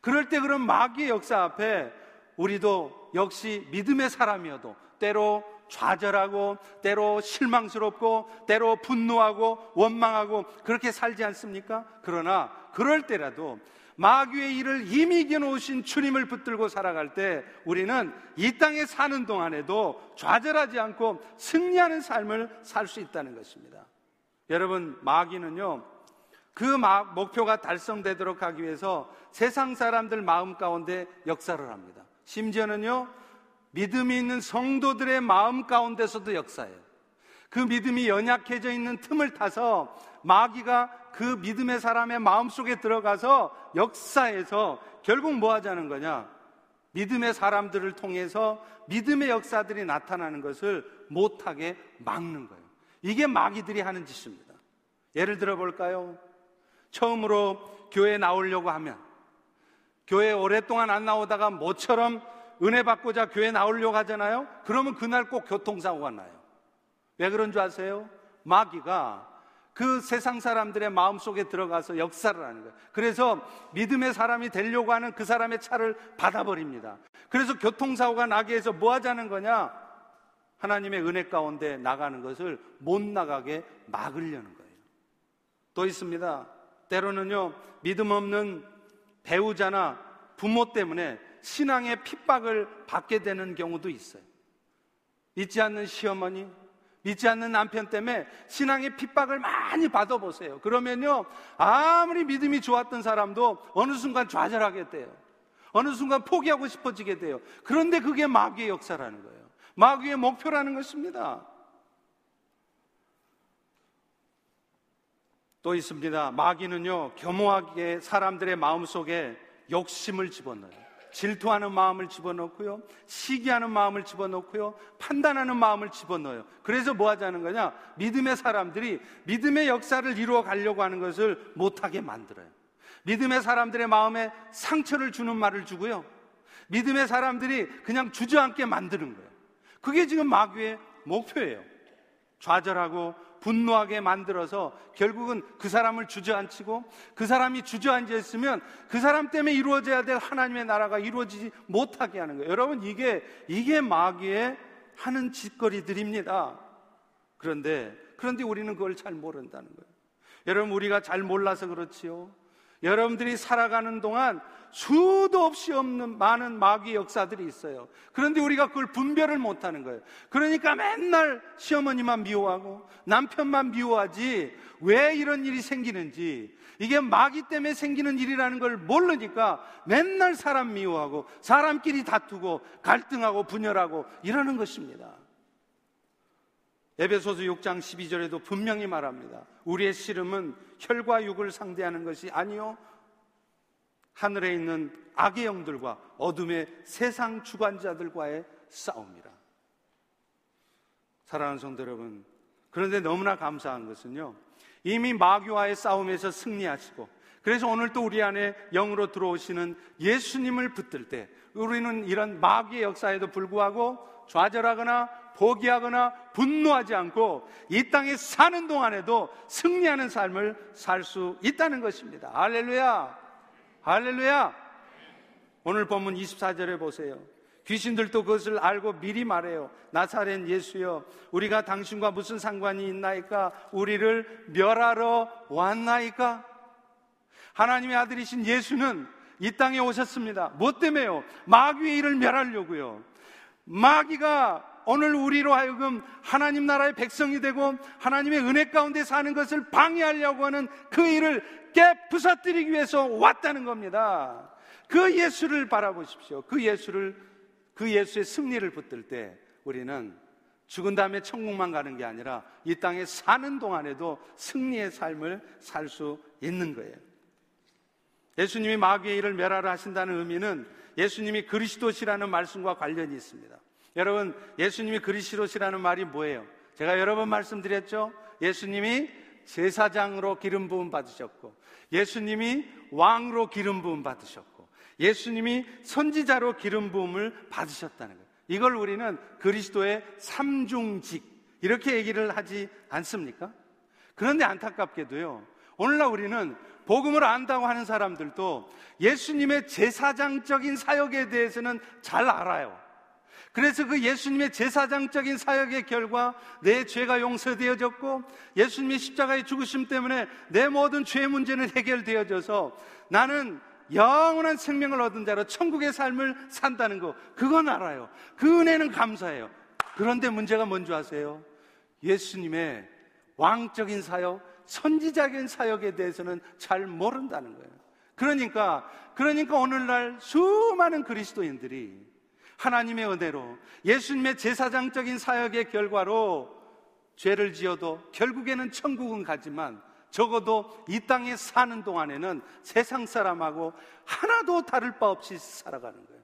그럴 때 그런 마귀의 역사 앞에 우리도 역시 믿음의 사람이어도 때로 좌절하고 때로 실망스럽고 때로 분노하고 원망하고 그렇게 살지 않습니까? 그러나 그럴 때라도 마귀의 일을 이미 이겨놓으신 주님을 붙들고 살아갈 때 우리는 이 땅에 사는 동안에도 좌절하지 않고 승리하는 삶을 살 수 있다는 것입니다. 여러분, 마귀는요, 그 목표가 달성되도록 하기 위해서 세상 사람들 마음 가운데 역사를 합니다. 심지어는요, 믿음이 있는 성도들의 마음 가운데서도 역사해요. 그 믿음이 연약해져 있는 틈을 타서 마귀가 그 믿음의 사람의 마음 속에 들어가서 역사에서 결국 뭐 하자는 거냐? 믿음의 사람들을 통해서 믿음의 역사들이 나타나는 것을 못하게 막는 거예요. 이게 마귀들이 하는 짓입니다. 예를 들어 볼까요? 처음으로 교회에 나오려고 하면 교회 오랫동안 안 나오다가 모처럼 은혜 받고자 교회 나오려고 하잖아요. 그러면 그날 꼭 교통사고가 나요. 왜 그런 줄 아세요? 마귀가 그 세상 사람들의 마음 속에 들어가서 역사를 하는 거예요. 그래서 믿음의 사람이 되려고 하는 그 사람의 차를 받아버립니다. 그래서 교통사고가 나게 해서 뭐 하자는 거냐? 하나님의 은혜 가운데 나가는 것을 못 나가게 막으려는 거예요. 또 있습니다. 때로는요, 믿음 없는 배우자나 부모 때문에 신앙의 핍박을 받게 되는 경우도 있어요. 믿지 않는 시어머니, 믿지 않는 남편 때문에 신앙의 핍박을 많이 받아보세요. 그러면요, 아무리 믿음이 좋았던 사람도 어느 순간 좌절하게 돼요. 어느 순간 포기하고 싶어지게 돼요. 그런데 그게 마귀의 역사라는 거예요. 마귀의 목표라는 것입니다. 또 있습니다. 마귀는요, 겸허하게 사람들의 마음 속에 욕심을 집어넣어요. 질투하는 마음을 집어넣고요. 시기하는 마음을 집어넣고요. 판단하는 마음을 집어넣어요. 그래서 뭐 하자는 거냐? 믿음의 사람들이 믿음의 역사를 이루어 가려고 하는 것을 못하게 만들어요. 믿음의 사람들의 마음에 상처를 주는 말을 주고요. 믿음의 사람들이 그냥 주저앉게 만드는 거예요. 그게 지금 마귀의 목표예요. 좌절하고 분노하게 만들어서 결국은 그 사람을 주저앉히고 그 사람이 주저앉아 있으면 그 사람 때문에 이루어져야 될 하나님의 나라가 이루어지지 못하게 하는 거예요. 여러분 이게 이게 마귀의 하는 짓거리들입니다. 그런데 그런데 우리는 그걸 잘 모른다는 거예요. 여러분 우리가 잘 몰라서 그렇지요. 여러분들이 살아가는 동안 수도 없이 없는 많은 마귀 역사들이 있어요. 그런데 우리가 그걸 분별을 못하는 거예요. 그러니까 맨날 시어머니만 미워하고 남편만 미워하지 왜 이런 일이 생기는지 이게 마귀 때문에 생기는 일이라는 걸 모르니까 맨날 사람 미워하고 사람끼리 다투고 갈등하고 분열하고 이러는 것입니다. 에베소서 6장 12절에도 분명히 말합니다. 우리의 씨름은 혈과 육을 상대하는 것이 아니요 하늘에 있는 악의 영들과 어둠의 세상 주관자들과의 싸움이라. 사랑하는 성도 여러분, 그런데 너무나 감사한 것은요, 이미 마귀와의 싸움에서 승리하시고, 그래서 오늘 또 우리 안에 영으로 들어오시는 예수님을 붙들 때, 우리는 이런 마귀의 역사에도 불구하고 좌절하거나 포기하거나 분노하지 않고 이 땅에 사는 동안에도 승리하는 삶을 살 수 있다는 것입니다. 할렐루야! 할렐루야! 오늘 본문 24절에 보세요. 귀신들도 그것을 알고 미리 말해요. 나사렛 예수여, 우리가 당신과 무슨 상관이 있나이까? 우리를 멸하러 왔나이까? 하나님의 아들이신 예수는 이 땅에 오셨습니다. 뭐 때문에요? 마귀의 일을 멸하려고요. 마귀가 오늘 우리로 하여금 하나님 나라의 백성이 되고 하나님의 은혜 가운데 사는 것을 방해하려고 하는 그 일을 깨 부서뜨리기 위해서 왔다는 겁니다. 그 예수를 바라보십시오. 그 예수를, 그 예수의 승리를 붙들 때 우리는 죽은 다음에 천국만 가는 게 아니라 이 땅에 사는 동안에도 승리의 삶을 살 수 있는 거예요. 예수님이 마귀의 일을 멸하라 하신다는 의미는 예수님이 그리스도시라는 말씀과 관련이 있습니다. 여러분, 예수님이 그리스도시라는 말이 뭐예요? 제가 여러 번 말씀드렸죠? 예수님이 제사장으로 기름 부음 받으셨고, 예수님이 왕으로 기름 부음 받으셨고, 예수님이 선지자로 기름 부음을 받으셨다는 거예요. 이걸 우리는 그리스도의 삼중직, 이렇게 얘기를 하지 않습니까? 그런데 안타깝게도요, 오늘날 우리는 복음을 안다고 하는 사람들도 예수님의 제사장적인 사역에 대해서는 잘 알아요. 그래서 그 예수님의 제사장적인 사역의 결과 내 죄가 용서되어졌고 예수님의 십자가의 죽으심 때문에 내 모든 죄 문제는 해결되어져서 나는 영원한 생명을 얻은 자로 천국의 삶을 산다는 거 그건 알아요. 그 은혜는 감사해요. 그런데 문제가 뭔지 아세요? 예수님의 왕적인 사역, 선지자적인 사역에 대해서는 잘 모른다는 거예요. 그러니까 그러니까 오늘날 수많은 그리스도인들이 하나님의 은혜로 예수님의 제사장적인 사역의 결과로 죄를 지어도 결국에는 천국은 가지만 적어도 이 땅에 사는 동안에는 세상 사람하고 하나도 다를 바 없이 살아가는 거예요.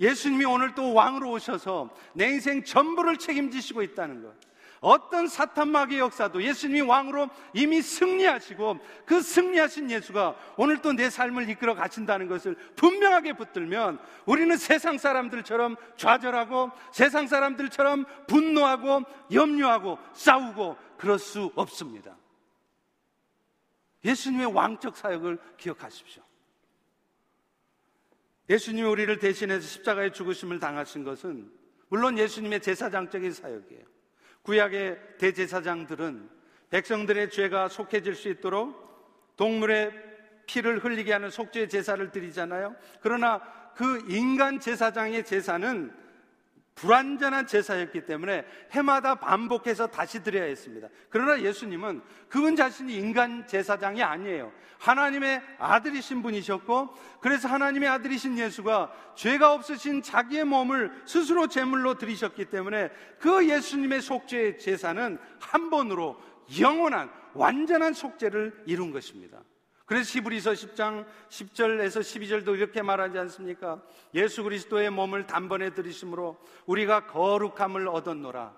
예수님이 오늘 또 왕으로 오셔서 내 인생 전부를 책임지시고 있다는 거예요. 어떤 사탄마귀의 역사도 예수님이 왕으로 이미 승리하시고 그 승리하신 예수가 오늘 또 내 삶을 이끌어 가신다는 것을 분명하게 붙들면 우리는 세상 사람들처럼 좌절하고 세상 사람들처럼 분노하고 염려하고 싸우고 그럴 수 없습니다. 예수님의 왕적 사역을 기억하십시오. 예수님이 우리를 대신해서 십자가의 죽으심을 당하신 것은 물론 예수님의 제사장적인 사역이에요. 구약의 대제사장들은 백성들의 죄가 속해질 수 있도록 동물의 피를 흘리게 하는 속죄 제사를 드리잖아요. 그러나 그 인간 제사장의 제사는 불완전한 제사였기 때문에 해마다 반복해서 다시 드려야 했습니다. 그러나 예수님은 그분 자신이 인간 제사장이 아니에요. 하나님의 아들이신 분이셨고, 그래서 하나님의 아들이신 예수가 죄가 없으신 자기의 몸을 스스로 제물로 드리셨기 때문에 그 예수님의 속죄의 제사는 한 번으로 영원한 완전한 속죄를 이룬 것입니다. 그래서 히브리서 10장 10절에서 12절도 이렇게 말하지 않습니까? 예수 그리스도의 몸을 단번에 들이심으로 우리가 거룩함을 얻었노라.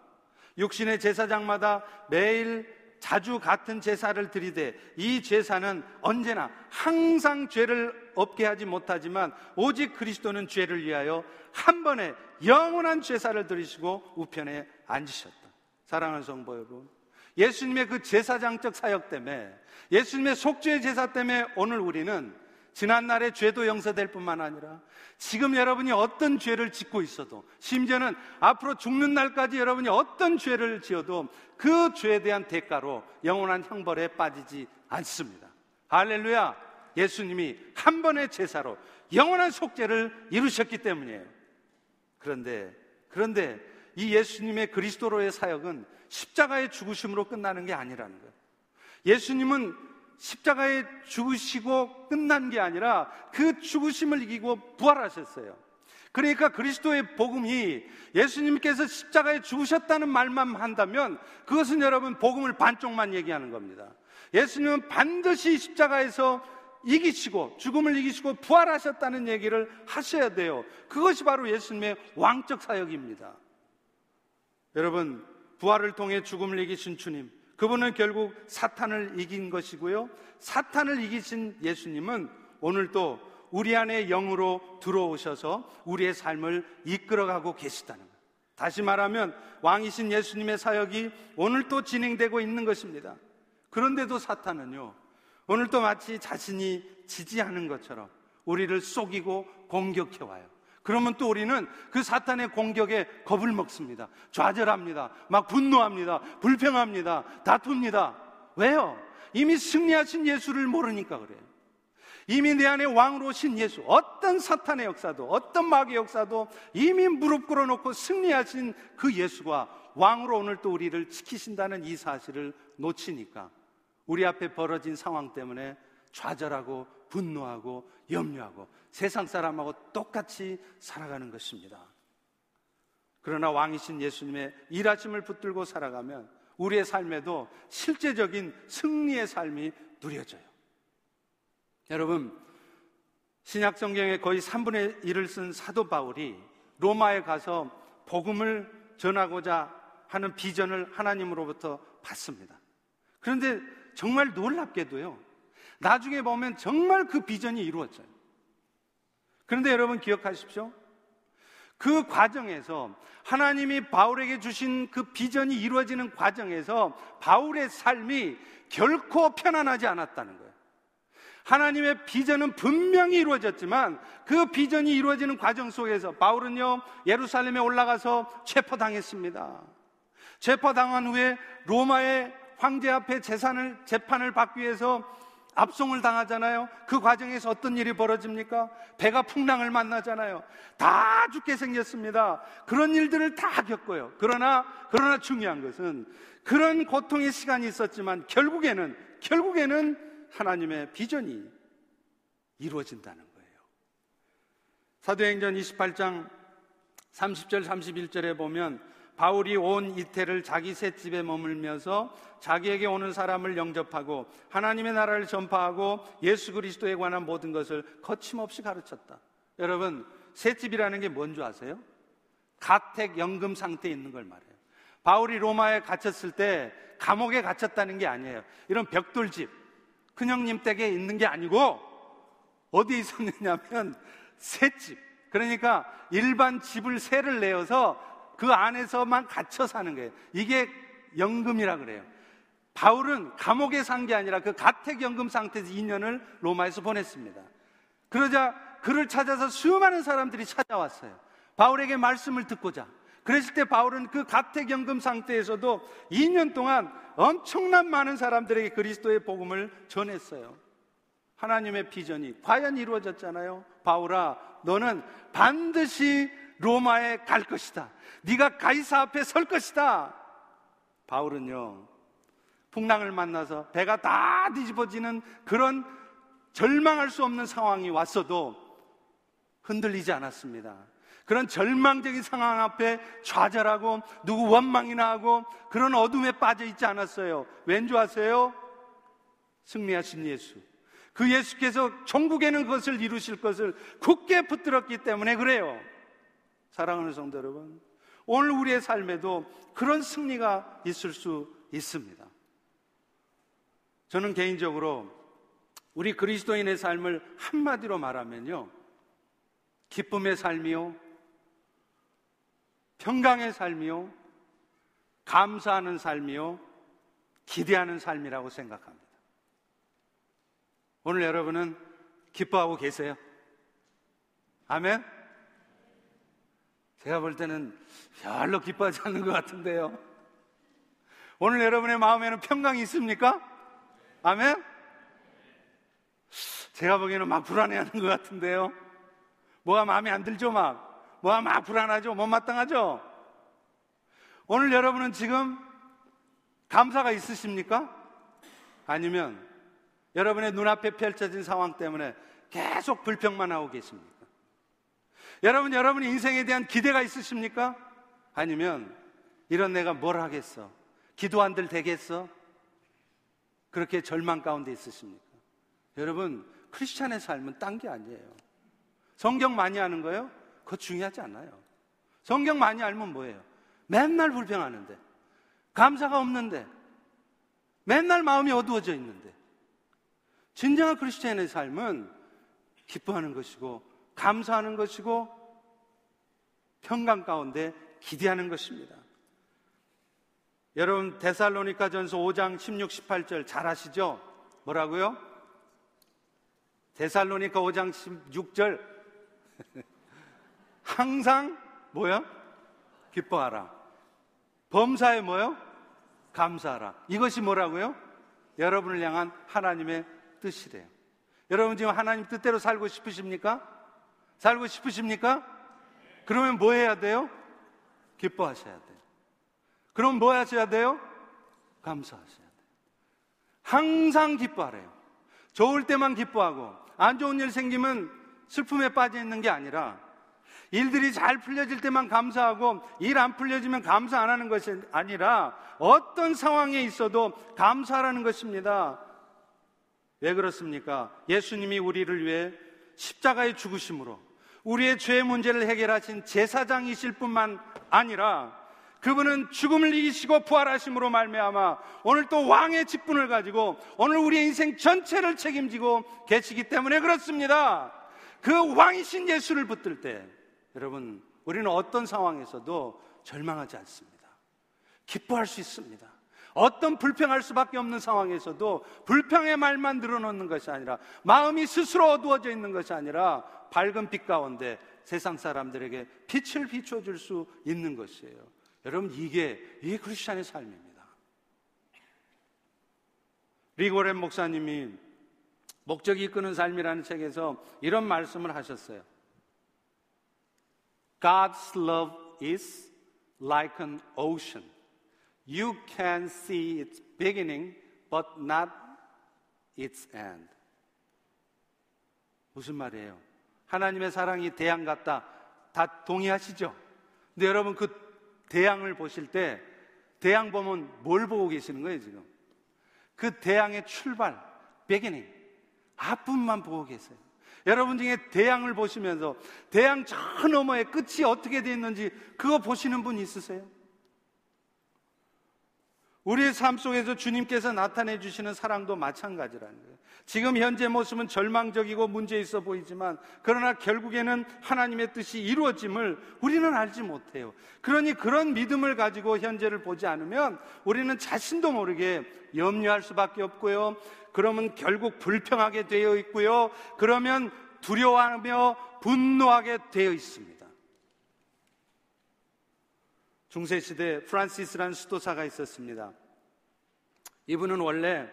육신의 제사장마다 매일 자주 같은 제사를 드리되 이 제사는 언제나 항상 죄를 없게 하지 못하지만 오직 그리스도는 죄를 위하여 한 번에 영원한 제사를 드리시고 우편에 앉으셨다. 사랑하는 성도 여러분. 예수님의 그 제사장적 사역 때문에 예수님의 속죄의 제사 때문에 오늘 우리는 지난날의 죄도 용서될 뿐만 아니라 지금 여러분이 어떤 죄를 짓고 있어도 심지어는 앞으로 죽는 날까지 여러분이 어떤 죄를 지어도 그 죄에 대한 대가로 영원한 형벌에 빠지지 않습니다. 할렐루야! 예수님이 한 번의 제사로 영원한 속죄를 이루셨기 때문이에요. 그런데, 그런데 이 예수님의 그리스도로의 사역은 십자가의 죽으심으로 끝나는 게 아니라는 거예요. 예수님은 십자가에 죽으시고 끝난 게 아니라 그 죽으심을 이기고 부활하셨어요. 그러니까 그리스도의 복음이 예수님께서 십자가에 죽으셨다는 말만 한다면 그것은 여러분 복음을 반쪽만 얘기하는 겁니다. 예수님은 반드시 십자가에서 이기시고 죽음을 이기시고 부활하셨다는 얘기를 하셔야 돼요. 그것이 바로 예수님의 왕적 사역입니다. 여러분, 부활을 통해 죽음을 이기신 주님, 그분은 결국 사탄을 이긴 것이고요. 사탄을 이기신 예수님은 오늘도 우리 안에 영으로 들어오셔서 우리의 삶을 이끌어가고 계시다는 것. 다시 말하면 왕이신 예수님의 사역이 오늘 또 진행되고 있는 것입니다. 그런데도 사탄은요, 오늘도 마치 자신이 지지하는 것처럼 우리를 속이고 공격해와요. 그러면 또 우리는 그 사탄의 공격에 겁을 먹습니다. 좌절합니다. 막 분노합니다. 불평합니다. 다툽니다. 왜요? 이미 승리하신 예수를 모르니까 그래요. 이미 내 안에 왕으로 오신 예수, 어떤 사탄의 역사도, 어떤 마귀의 역사도 이미 무릎 꿇어놓고 승리하신 그 예수가 왕으로 오늘 또 우리를 지키신다는 이 사실을 놓치니까 우리 앞에 벌어진 상황 때문에 좌절하고 분노하고 염려하고 세상 사람하고 똑같이 살아가는 것입니다. 그러나 왕이신 예수님의 일하심을 붙들고 살아가면 우리의 삶에도 실제적인 승리의 삶이 누려져요. 여러분, 신약 성경의 거의 3분의 1을 쓴 사도 바울이 로마에 가서 복음을 전하고자 하는 비전을 하나님으로부터 받습니다. 그런데 정말 놀랍게도요. 나중에 보면 정말 그 비전이 이루어져요. 그런데 여러분 기억하십시오. 그 과정에서 하나님이 바울에게 주신 그 비전이 이루어지는 과정에서 바울의 삶이 결코 편안하지 않았다는 거예요. 하나님의 비전은 분명히 이루어졌지만 그 비전이 이루어지는 과정 속에서 바울은요, 예루살렘에 올라가서 체포당했습니다. 체포당한 후에 로마의 황제 앞에 재산을, 재판을 받기 위해서 압송을 당하잖아요. 그 과정에서 어떤 일이 벌어집니까? 배가 풍랑을 만나잖아요. 다 죽게 생겼습니다. 그런 일들을 다 겪어요. 그러나, 그러나 중요한 것은 그런 고통의 시간이 있었지만 결국에는, 결국에는 하나님의 비전이 이루어진다는 거예요. 사도행전 28장 30절, 31절에 보면 바울이 온 이태를 자기 셋집에 머물면서 자기에게 오는 사람을 영접하고 하나님의 나라를 전파하고 예수 그리스도에 관한 모든 것을 거침없이 가르쳤다. 여러분, 셋집이라는 게 뭔 줄 아세요? 가택 연금 상태에 있는 걸 말해요. 바울이 로마에 갇혔을 때 감옥에 갇혔다는 게 아니에요. 이런 벽돌집, 큰형님 댁에 있는 게 아니고 어디에 있었느냐면 셋집. 그러니까 일반 집을 세를 내어서 그 안에서만 갇혀 사는 거예요. 이게 연금이라 그래요. 바울은 감옥에 산 게 아니라 그 가택연금 상태에서 2년을 로마에서 보냈습니다. 그러자 그를 찾아서 수많은 사람들이 찾아왔어요. 바울에게 말씀을 듣고자. 그랬을 때 바울은 그 가택연금 상태에서도 2년 동안 엄청난 많은 사람들에게 그리스도의 복음을 전했어요. 하나님의 비전이 과연 이루어졌잖아요. 바울아, 너는 반드시 로마에 갈 것이다. 네가 가이사 앞에 설 것이다. 바울은요. 풍랑을 만나서 배가 다 뒤집어지는 그런 절망할 수 없는 상황이 왔어도 흔들리지 않았습니다. 그런 절망적인 상황 앞에 좌절하고 누구 원망이나 하고 그런 어둠에 빠져 있지 않았어요. 왠지 아세요? 승리하신 예수. 그 예수께서 천국에는 그것을 이루실 것을 굳게 붙들었기 때문에 그래요. 사랑하는 성도 여러분. 오늘 우리의 삶에도 그런 승리가 있을 수 있습니다. 저는 개인적으로 우리 그리스도인의 삶을 한마디로 말하면요. 기쁨의 삶이요. 평강의 삶이요. 감사하는 삶이요. 기대하는 삶이라고 생각합니다. 오늘 여러분은 기뻐하고 계세요? 아멘? 제가 볼 때는 별로 기뻐하지 않는 것 같은데요. 오늘 여러분의 마음에는 평강이 있습니까? 아멘? 제가 보기에는 막 불안해하는 것 같은데요. 뭐가 마음에 안 들죠, 막. 뭐가 막 불안하죠, 못마땅하죠. 오늘 여러분은 지금 감사가 있으십니까? 아니면 여러분의 눈앞에 펼쳐진 상황 때문에 계속 불평만 하고 계십니까? 여러분, 여러분 인생에 대한 기대가 있으십니까? 아니면 이런 내가 뭘 하겠어? 기도 한들 되겠어? 그렇게 절망 가운데 있으십니까? 여러분, 크리스찬의 삶은 딴 게 아니에요. 성경 많이 하는 거요? 그거 중요하지 않아요. 성경 많이 알면 뭐예요? 맨날 불평하는데, 감사가 없는데, 맨날 마음이 어두워져 있는데, 진정한 크리스찬의 삶은 기뻐하는 것이고, 감사하는 것이고, 평강 가운데 기대하는 것입니다. 여러분, 데살로니카 전서 5장 16, 18절 잘 아시죠? 뭐라고요? 데살로니카 5장 16절. (laughs) 항상 뭐야? 기뻐하라. 범사에 뭐요? 감사하라. 이것이 뭐라고요? 여러분을 향한 하나님의 뜻이래요. 여러분 지금 하나님 뜻대로 살고 싶으십니까? 살고 싶으십니까? 그러면 뭐 해야 돼요? 기뻐하셔야 돼요. 그럼 뭐 하셔야 돼요? 감사하셔야 돼요. 항상 기뻐하래요. 좋을 때만 기뻐하고 안 좋은 일 생기면 슬픔에 빠져 있는 게 아니라 일들이 잘 풀려질 때만 감사하고 일 안 풀려지면 감사 안 하는 것이 아니라 어떤 상황에 있어도 감사하라는 것입니다. 왜 그렇습니까? 예수님이 우리를 위해 십자가의 죽으심으로 우리의 죄 문제를 해결하신 제사장이실 뿐만 아니라 그분은 죽음을 이기시고 부활하심으로 말미암아 오늘 또 왕의 직분을 가지고 오늘 우리의 인생 전체를 책임지고 계시기 때문에 그렇습니다. 그 왕이신 예수를 붙들 때 여러분 우리는 어떤 상황에서도 절망하지 않습니다. 기뻐할 수 있습니다. 어떤 불평할 수밖에 없는 상황에서도 불평의 말만 늘어놓는 것이 아니라 마음이 스스로 어두워져 있는 것이 아니라 밝은 빛 가운데 세상 사람들에게 빛을 비춰줄 수 있는 것이에요. 여러분 이게 이게 크리스천의 삶입니다. 리고렌 목사님이 목적이 이끄는 삶이라는 책에서 이런 말씀을 하셨어요. God's love is like an ocean. You can see its beginning, but not its end. 무슨 말이에요? 하나님의 사랑이 대양 같다. 다 동의하시죠? 근데 여러분 그 대양을 보실 때 대양 보면 뭘 보고 계시는 거예요, 지금? 그 대양의 출발, beginning, 앞부분만 보고 계세요. 여러분 중에 대양을 보시면서 대양 저 너머의 끝이 어떻게 되어 있는지 그거 보시는 분 있으세요? 우리의 삶 속에서 주님께서 나타내 주시는 사랑도 마찬가지라는 거예요. 지금 현재 모습은 절망적이고 문제 있어 보이지만 그러나 결국에는 하나님의 뜻이 이루어짐을 우리는 알지 못해요. 그러니 그런 믿음을 가지고 현재를 보지 않으면 우리는 자신도 모르게 염려할 수밖에 없고요. 그러면 결국 불평하게 되어 있고요. 그러면 두려워하며 분노하게 되어 있습니다. 중세시대 프란시스라는 수도사가 있었습니다. 이분은 원래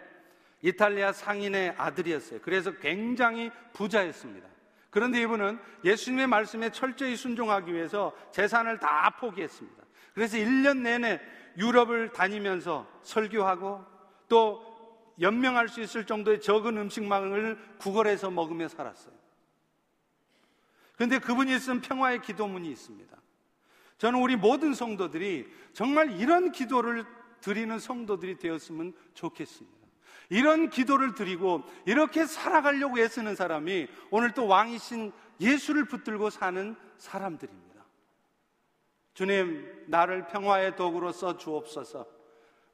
이탈리아 상인의 아들이었어요. 그래서 굉장히 부자였습니다. 그런데 이분은 예수님의 말씀에 철저히 순종하기 위해서 재산을 다 포기했습니다. 그래서 1년 내내 유럽을 다니면서 설교하고 또 연명할 수 있을 정도의 적은 음식망을 구걸해서 먹으며 살았어요. 그런데 그분이 쓴 평화의 기도문이 있습니다. 저는 우리 모든 성도들이 정말 이런 기도를 드리는 성도들이 되었으면 좋겠습니다. 이런 기도를 드리고 이렇게 살아가려고 애쓰는 사람이 오늘 또 왕이신 예수를 붙들고 사는 사람들입니다. 주님, 나를 평화의 도구로 써 주옵소서.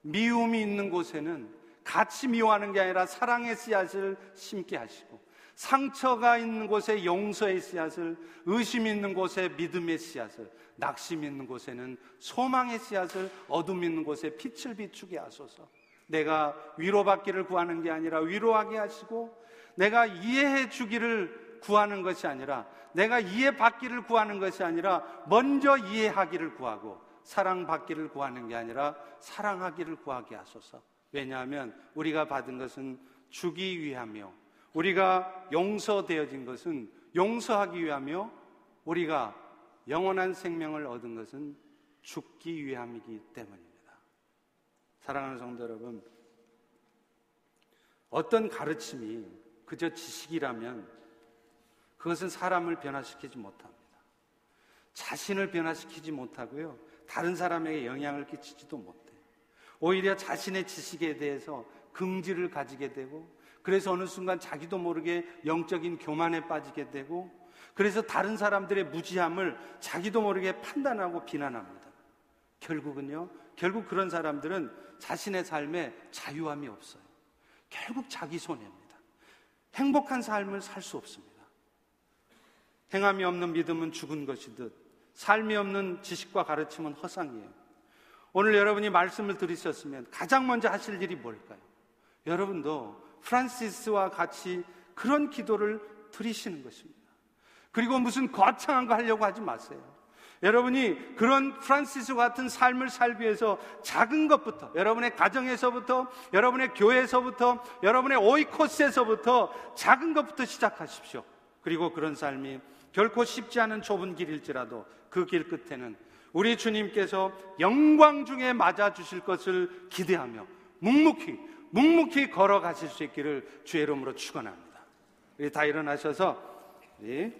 미움이 있는 곳에는 같이 미워하는 게 아니라 사랑의 씨앗을 심게 하시고 상처가 있는 곳에 용서의 씨앗을 의심 있는 곳에 믿음의 씨앗을 낙심 있는 곳에는 소망의 씨앗을 어둠 있는 곳에 빛을 비추게 하소서. 내가 위로받기를 구하는 게 아니라 위로하게 하시고 내가 이해해 주기를 구하는 것이 아니라 내가 이해받기를 구하는 것이 아니라 먼저 이해하기를 구하고 사랑받기를 구하는 게 아니라 사랑하기를 구하게 하소서. 왜냐하면 우리가 받은 것은 주기 위하며 우리가 용서되어진 것은 용서하기 위하며 우리가 영원한 생명을 얻은 것은 죽기 위함이기 때문입니다. 사랑하는 성도 여러분, 어떤 가르침이 그저 지식이라면 그것은 사람을 변화시키지 못합니다. 자신을 변화시키지 못하고요. 다른 사람에게 영향을 끼치지도 못해요. 오히려 자신의 지식에 대해서 긍지를 가지게 되고 그래서 어느 순간 자기도 모르게 영적인 교만에 빠지게 되고 그래서 다른 사람들의 무지함을 자기도 모르게 판단하고 비난합니다. 결국은요, 결국 그런 사람들은 자신의 삶에 자유함이 없어요. 결국 자기 손해입니다. 행복한 삶을 살 수 없습니다. 행함이 없는 믿음은 죽은 것이듯 삶이 없는 지식과 가르침은 허상이에요. 오늘 여러분이 말씀을 들으셨으면 가장 먼저 하실 일이 뭘까요? 여러분도 프란시스와 같이 그런 기도를 드리시는 것입니다. 그리고 무슨 거창한 거 하려고 하지 마세요. 여러분이 그런 프란시스 같은 삶을 살기 위해서 작은 것부터, 여러분의 가정에서부터, 여러분의 교회에서부터, 여러분의 oikos에서부터 작은 것부터 시작하십시오. 그리고 그런 삶이 결코 쉽지 않은 좁은 길일지라도 그 길 끝에는 우리 주님께서 영광 중에 맞아 주실 것을 기대하며 묵묵히 묵묵히 걸어가실 수 있기를 주의 이름으로 축원합니다. 우리 다 일어나셔서 우리